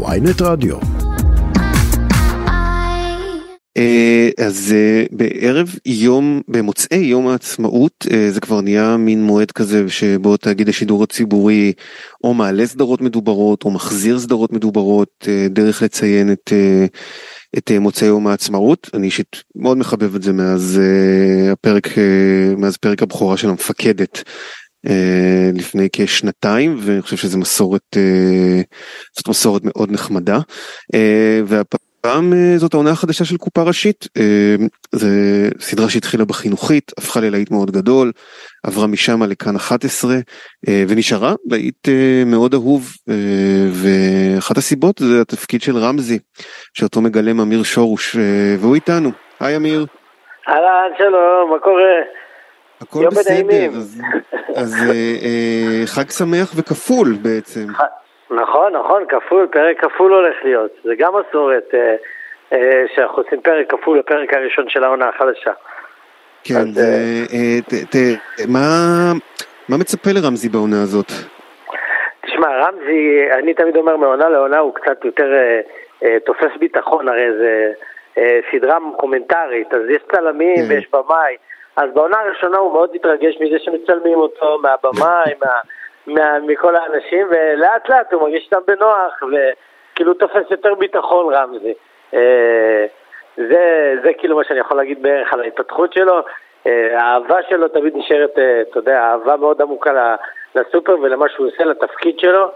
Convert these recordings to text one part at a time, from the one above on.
ויינט רדיו. אה, אז אה, בערב יום, במוצאי יום העצמאות, אה, זה כבר נהיה מין מועד כזה שבו תאגיד השידור הציבורי או מעלה סדרות מדוברות או מחזיר סדרות מדוברות, דרך לציין את, את מוצאי יום העצמאות. אני אישית מאוד מחבב את זה מאז הפרק, מאז פרק הבכורה של המפקדת. לפני כשנתיים ואני חושב שזו מסורת, זאת מסורת מאוד נחמדה. והפעם אה, זאת העונה החדשה של קופה ראשית, אה, זו סדרה שהתחילה בחינוכית, הפכה ללהיט מאוד גדול, עברה משם לכאן 11 אה, ונשארה להיט מאוד אהוב ואחת הסיבות זה התפקיד של רמזי, שאותו מגלם אמיר שורוש והוא איתנו. היי אמיר. אהלן שלום, מה קורה? הכל בסדר, אז, אז חג שמח וכפול בעצם. נכון, נכון, כפול, פרק כפול הולך להיות. זה גם מסורת אה, אה, שאנחנו עושים פרק כפול לפרק הראשון של העונה החדשה. כן, אז, זה, אה, אה, ת, ת, מה, מה מצפה לרמזי בעונה הזאת? תשמע, רמזי, אני תמיד אומר מעונה לעונה הוא קצת יותר אה, אה, תופס ביטחון, הרי זה אה, סדרה קומנטרית, אז יש צלמים כן. ויש במאי. אז בעונה הראשונה הוא מאוד התרגש מזה שמצלמים אותו, מהבמאי, מה... מה, מכל האנשים, ולאט לאט הוא מרגיש איתם בנוח, וכאילו תופס יותר ביטחון רמזי. אה, זה, זה כאילו מה שאני יכול להגיד בערך על ההתפתחות שלו. אה, האהבה שלו תמיד נשארת, אה, אתה יודע, אהבה מאוד עמוקה לסופר ולמה שהוא עושה, לתפקיד שלו.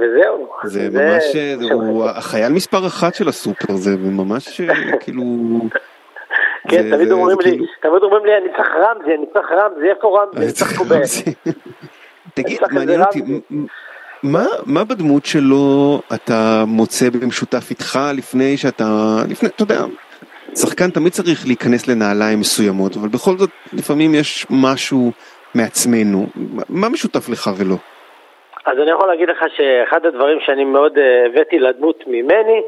וזהו. זה ממש, הוא החייל מספר אחת של הסופר, זה ממש כאילו... כן, תמיד אומרים לי, כאילו- תמיד אומרים לי, אני צריך רמזי, אני צריך רמזי, איפה רמזי? אני צריך רמזי. תגיד, מעניין אותי, מה, מה בדמות שלו אתה מוצא במשותף איתך לפני שאתה, לפני, אתה יודע, שחקן תמיד צריך להיכנס לנעליים מסוימות, אבל בכל זאת לפעמים יש משהו מעצמנו, מה משותף לך ולא? אז אני יכול להגיד לך שאחד הדברים שאני מאוד אה, הבאתי לדמות ממני,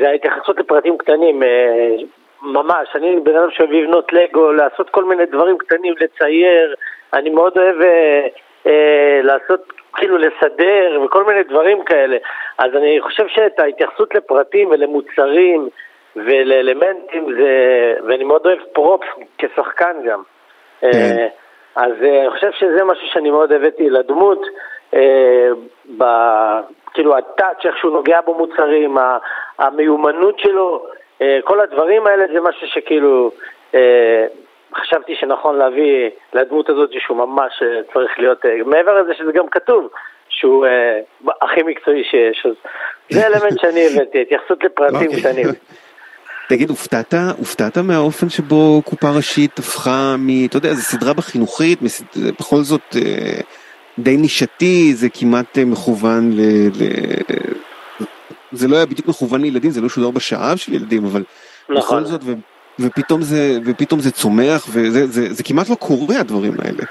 זה ההתייחסות לפרטים קטנים, אה, ממש, אני בן אדם שאוהב לבנות לגו, לעשות כל מיני דברים קטנים, לצייר, אני מאוד אוהב אה, אה, לעשות, כאילו לסדר וכל מיני דברים כאלה. אז אני חושב שאת ההתייחסות לפרטים ולמוצרים ולאלמנטים זה, ואני מאוד אוהב פרופס כשחקן גם. אה, כן. אז אה, אני חושב שזה משהו שאני מאוד הבאתי לדמות, אה, ב, כאילו הטאץ', איך שהוא נוגע במוצרים, המיומנות שלו, כל הדברים האלה זה משהו שכאילו אה, חשבתי שנכון להביא לדמות הזאת שהוא ממש אה, צריך להיות, אה, מעבר לזה שזה גם כתוב, שהוא אה, הכי מקצועי שיש, אז זה אלמנט שאני הבאתי, התייחסות לפרטים אוקיי. קטנים. תגיד, הופתעת, הופתעת מהאופן שבו קופה ראשית הפכה מ... אתה יודע, זו סדרה בחינוכית, בכל זאת די נישתי, זה כמעט מכוון ל... זה לא היה בדיוק מכוון לילדים, זה לא שודר בשעה של ילדים, אבל נכון. בכל זאת, ופתאום זה, ופתאום זה צומח, וזה זה, זה כמעט לא קורה הדברים האלה.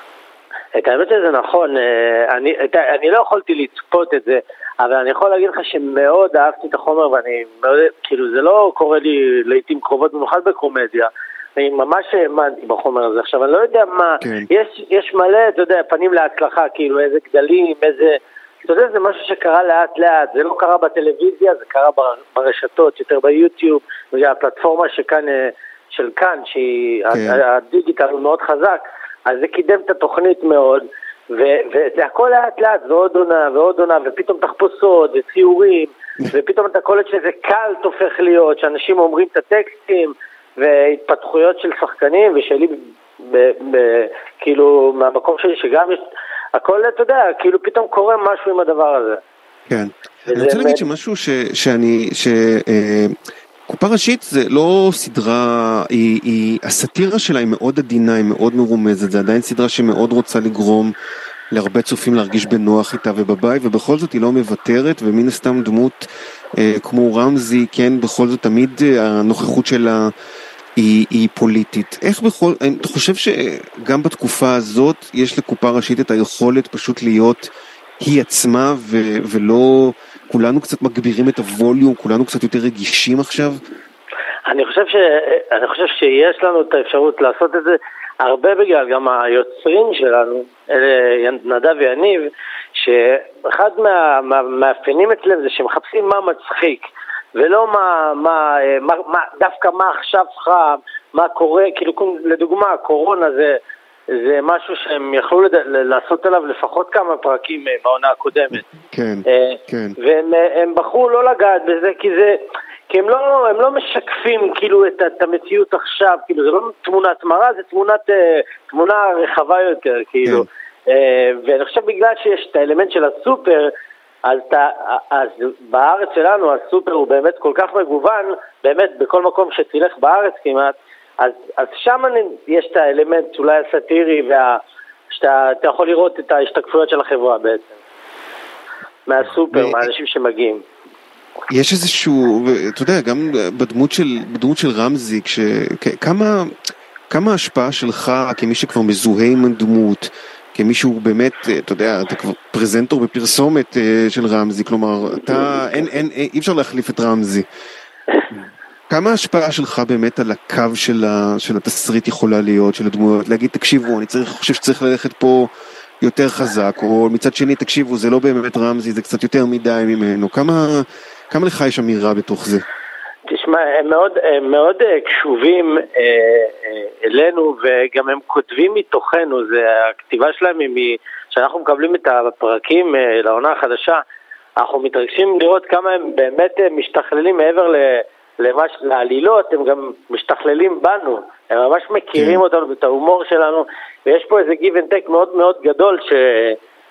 את האמת שזה נכון, אה, אני, אני לא יכולתי לצפות את זה, אבל אני יכול להגיד לך שמאוד אהבתי את החומר ואני מאוד, כאילו זה לא קורה לי לעיתים קרובות, במיוחד בקומדיה. אני ממש האמנתי בחומר הזה. עכשיו, אני לא יודע מה, כן. יש, יש מלא, אתה יודע, פנים להצלחה, כאילו איזה גדלים, איזה... אתה יודע, זה משהו שקרה לאט לאט, זה לא קרה בטלוויזיה, זה קרה ברשתות, יותר ביוטיוב, הפלטפורמה שכאן אה, של כאן, שהדיגיטל כן. הוא מאוד חזק, אז זה קידם את התוכנית מאוד, וזה הכל לאט לאט, ועוד עונה ועוד עונה, ופתאום תחפושות וציורים, ופתאום אתה קולט שזה קלט הופך להיות, שאנשים אומרים את הטקסטים, והתפתחויות של שחקנים, ושלי, ב, ב, כאילו, מהמקום שלי, שגם יש, הכל, אתה יודע, כאילו פתאום קורה משהו עם הדבר הזה. כן. אני רוצה להגיד שמשהו שאני, ש... אה, קופה ראשית זה לא סדרה, היא, היא, הסאטירה שלה היא מאוד עדינה, היא מאוד מרומזת, זה עדיין סדרה שמאוד רוצה לגרום להרבה צופים להרגיש בנוח איתה ובבית, ובכל זאת היא לא מוותרת, ומן הסתם דמות אה, כמו רמזי, כן, בכל זאת תמיד אה, הנוכחות שלה היא, היא פוליטית. איך בכל, אתה חושב שגם בתקופה הזאת יש לקופה ראשית את היכולת פשוט להיות היא עצמה ו, ולא... כולנו קצת מגבירים את הווליום, כולנו קצת יותר רגישים עכשיו? אני חושב, ש... אני חושב שיש לנו את האפשרות לעשות את זה. הרבה בגלל גם היוצרים שלנו, אלה נדב ויניב, שאחד מהמאפיינים מה, אצלם זה שמחפשים מה מצחיק, ולא מה, מה, מה, מה דווקא מה עכשיו חם, מה קורה, כאילו לדוגמה, הקורונה זה... זה משהו שהם יכלו לד... לעשות עליו לפחות כמה פרקים אה, בעונה הקודמת. כן, אה, כן. והם אה, בחרו לא לגעת בזה כי זה... כי הם לא, הם לא משקפים כאילו את, את המציאות עכשיו, כאילו זה לא תמונת מראה, זה תמונת, תמונה רחבה יותר, כאילו. כן. ואני חושב בגלל שיש את האלמנט של הסופר, אז, אז בארץ שלנו הסופר הוא באמת כל כך מגוון, באמת בכל מקום שתלך בארץ כמעט, אז, אז שם יש את האלמנט אולי הסאטירי, וה, שאתה יכול לראות את ההשתקפויות של החברה בעצם. מהסופר, ו... מהאנשים שמגיעים. יש איזשהו, אתה יודע, גם בדמות של, בדמות של רמזי, כש, כמה, כמה השפעה שלך כמי שכבר מזוהה עם הדמות, כמי שהוא באמת, אתה יודע, אתה כבר פרזנטור בפרסומת אה, של רמזי, כלומר, אתה, אין, אין, אין, אי אפשר להחליף את רמזי. כמה ההשפעה שלך באמת על הקו של, ה, של התסריט יכולה להיות, של הדמויות? להגיד, תקשיבו, אני צריך, חושב שצריך ללכת פה יותר חזק, או מצד שני, תקשיבו, זה לא באמת רמזי, זה קצת יותר מדי ממנו. כמה, כמה לך יש אמירה בתוך זה? תשמע, הם מאוד, הם מאוד אה, קשובים אה, אה, אלינו, וגם הם כותבים מתוכנו, זה, הכתיבה שלהם היא, כשאנחנו מקבלים את הפרקים אה, לעונה החדשה, אנחנו מתרגשים לראות כמה הם באמת אה, משתכללים מעבר ל... למש, לעלילות, הם גם משתכללים בנו, הם ממש מכירים כן. אותנו ואת ההומור שלנו, ויש פה איזה give and take מאוד מאוד גדול, ש,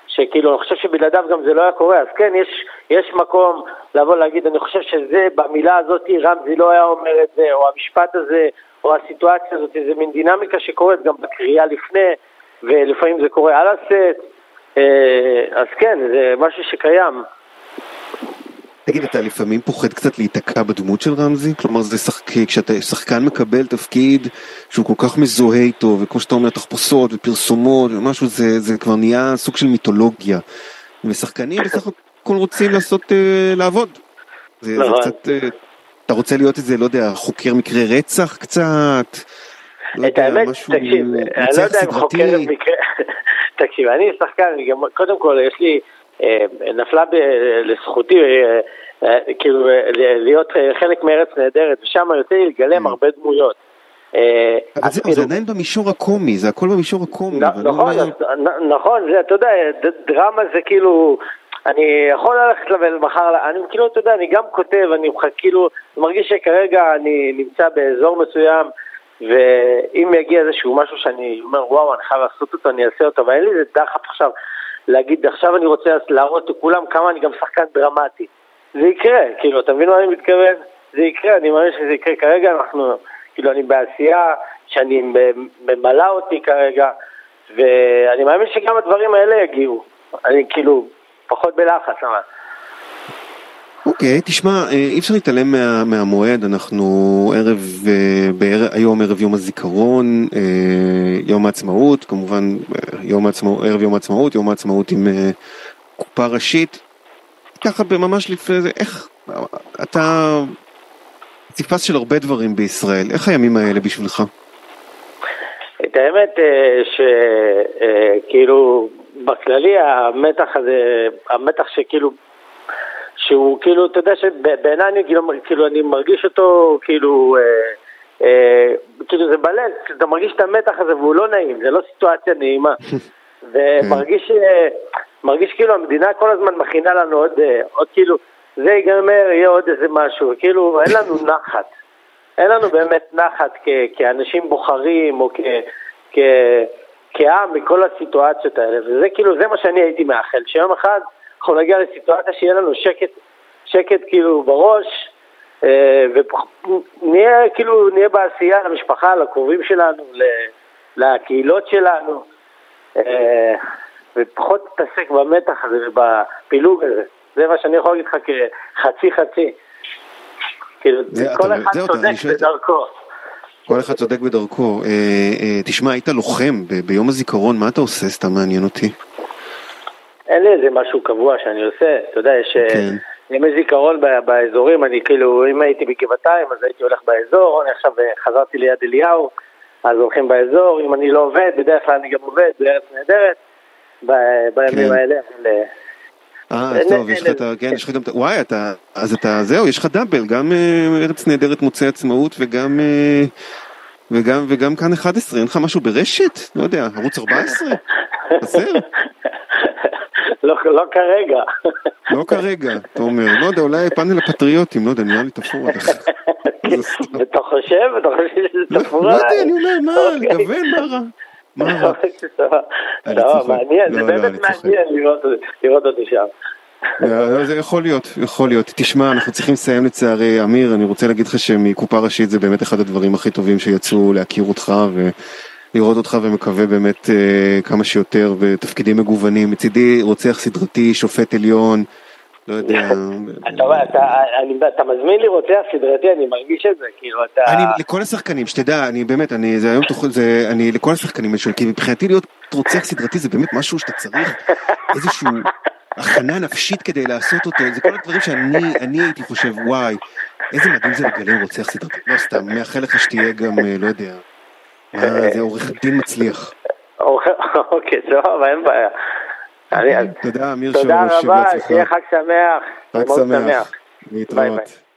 שכאילו, אני חושב שבלעדיו גם זה לא היה קורה, אז כן, יש, יש מקום לבוא להגיד, אני חושב שזה, במילה הזאת רמזי לא היה אומר את זה, או המשפט הזה, או הסיטואציה הזאת, זה מין דינמיקה שקורית גם בקריאה לפני, ולפעמים זה קורה על הסט, אה, אז כן, זה משהו שקיים. תגיד, אתה לפעמים פוחד קצת להיתקע בדמות של רמזי? כלומר, זה שחק... כשאתה שחקן מקבל תפקיד שהוא כל כך מזוהה איתו, וכמו שאתה אומר, תחפושות ופרסומות ומשהו, זה, זה כבר נהיה סוג של מיתולוגיה. ושחקנים בסך הכל רוצים לעשות, uh, לעבוד. זה, זה נכון. קצת, uh, אתה רוצה להיות איזה, לא יודע, חוקר מקרה רצח קצת? לא את האמת, תקשיב, אני לא יודע אם חוקר מקרה... תקשיב, אני שחקן, אני גם, קודם כל, יש לי... אה, נפלה לזכותי אה, אה, כאילו להיות חלק מארץ נהדרת, ושם יוצא לי לגלם הרבה דמויות. אבל זה כאילו- עדיין במישור הקומי, זה הכל במישור הקומי. נכון, נכון, אתה יודע, דרמה זה כאילו, אני יכול ללכת מחר, אני כאילו, אתה יודע, אני גם כותב, אני כאילו מרגיש שכרגע אני נמצא באזור מסוים, ואם יגיע איזשהו משהו שאני אומר, וואו, אני חייב לעשות אותו, אני אעשה אותו, ואין לי איזה דחף עכשיו להגיד, עכשיו אני רוצה להראות לכולם כמה אני גם שחקן דרמטי. זה יקרה, כאילו, אתה מבין מה אני מתכוון? זה יקרה, אני מאמין שזה יקרה. כרגע אנחנו, כאילו, אני בעשייה שאני ממלאה אותי כרגע, ואני מאמין שגם הדברים האלה יגיעו. אני כאילו, פחות בלחץ, אבל... אוקיי, okay, תשמע, אה, אי אפשר להתעלם מה, מהמועד, אנחנו ערב, אה, בער, היום ערב יום הזיכרון, אה, יום העצמאות, כמובן יום העצמאות, ערב יום העצמאות, יום העצמאות עם קופה ראשית. ככה ממש לפני זה, איך, אתה פסיפס של הרבה דברים בישראל, איך הימים האלה בשבילך? את האמת שכאילו בכללי המתח הזה, המתח שכאילו שהוא כאילו, אתה יודע שבעיניי אני כאילו, כאילו אני מרגיש אותו כאילו, אה, אה, כאילו זה בלב, אתה מרגיש את המתח הזה והוא לא נעים, זה לא סיטואציה נעימה. ומרגיש אה, מרגיש כאילו המדינה כל הזמן מכינה לנו עוד, אה, עוד כאילו, זה ייגמר, יהיה עוד איזה משהו, כאילו אין לנו נחת. אין לנו באמת נחת כ- כאנשים בוחרים או כ- כ- כעם מכל הסיטואציות האלה, וזה כאילו, זה מה שאני הייתי מאחל, שיום אחד אנחנו נגיע לסיטואציה שיהיה לנו שקט, שקט כאילו בראש, אה, ונהיה כאילו, נהיה בעשייה למשפחה, לקרובים שלנו, לקהילות שלנו, אה, ופחות להתעסק במתח הזה ובפילוג הזה. זה מה שאני יכול להגיד לך כחצי חצי. כאילו, כל אחד צודק בדרכו. כל אחד צודק בדרכו. אה, תשמע, היית לוחם ביום הזיכרון, מה אתה עושה? סתם מעניין אותי. אין לי איזה משהו קבוע שאני עושה, אתה יודע, יש אה, כן. ימי זיכרון באזורים, אני כאילו, אם הייתי בגבעתיים אז הייתי הולך באזור, אני עכשיו אה, חזרתי ליד אליהו, אז הולכים באזור, אם אני לא עובד, בדרך כלל אני גם עובד בארץ נהדרת, בימים כן. האלה. אבל, אה, טוב, יש לך את ה... כן, יש לך גם את ה... וואי, אתה... אז אתה... זהו, יש לך דאבל, גם אה, ארץ נהדרת מוצאי עצמאות וגם... אה, וגם, וגם כאן 11, אין לך משהו ברשת? לא יודע, ערוץ 14? חסר? לא, לא כרגע. לא כרגע, אתה אומר, לא יודע, אולי פאנל הפטריוטים, לא יודע, נראה לי תפור עליך. אתה חושב? אתה חושב שזה לא תפור לא יודע, עליי? אני אומר, מה, אוקיי. גוון, מה רע? מה? סבבה. צוחק. מעניין, זה לא, לא, באמת. מעניין לראות- אותי שם. זה יכול להיות, יכול להיות. תשמע, אנחנו צריכים לסיים לצערי. אמיר, אני רוצה להגיד לך שמקופה ראשית זה באמת אחד הדברים הכי טובים שיצאו להכיר אותך ולראות אותך ומקווה באמת אה, כמה שיותר בתפקידים מגוונים. מצידי רוצח סדרתי, שופט עליון, לא יודע. אתה רואה, אתה- מזמין לי רוצח סדרתי, אני מרגיש את זה, כאילו אתה... אני לכל השחקנים שתדע אני באמת אני זה היום תוכל זה אני לכל השחקנים שואל כי מבחינתי להיות רוצח סדרתי זה באמת משהו שאתה צריך איזשהו הכנה נפשית כדי לעשות אותו זה כל הדברים שאני אני הייתי חושב וואי איזה מדהים זה לגלם רוצח סדרתי לא סתם מאחל לך שתהיה גם אה, לא יודע מה, זה עורך דין מצליח אוקיי, סבבה, אין בעיה. תודה אמיר תודה שורש רבה. שיהיה חג שמח. חג שמח להתראות.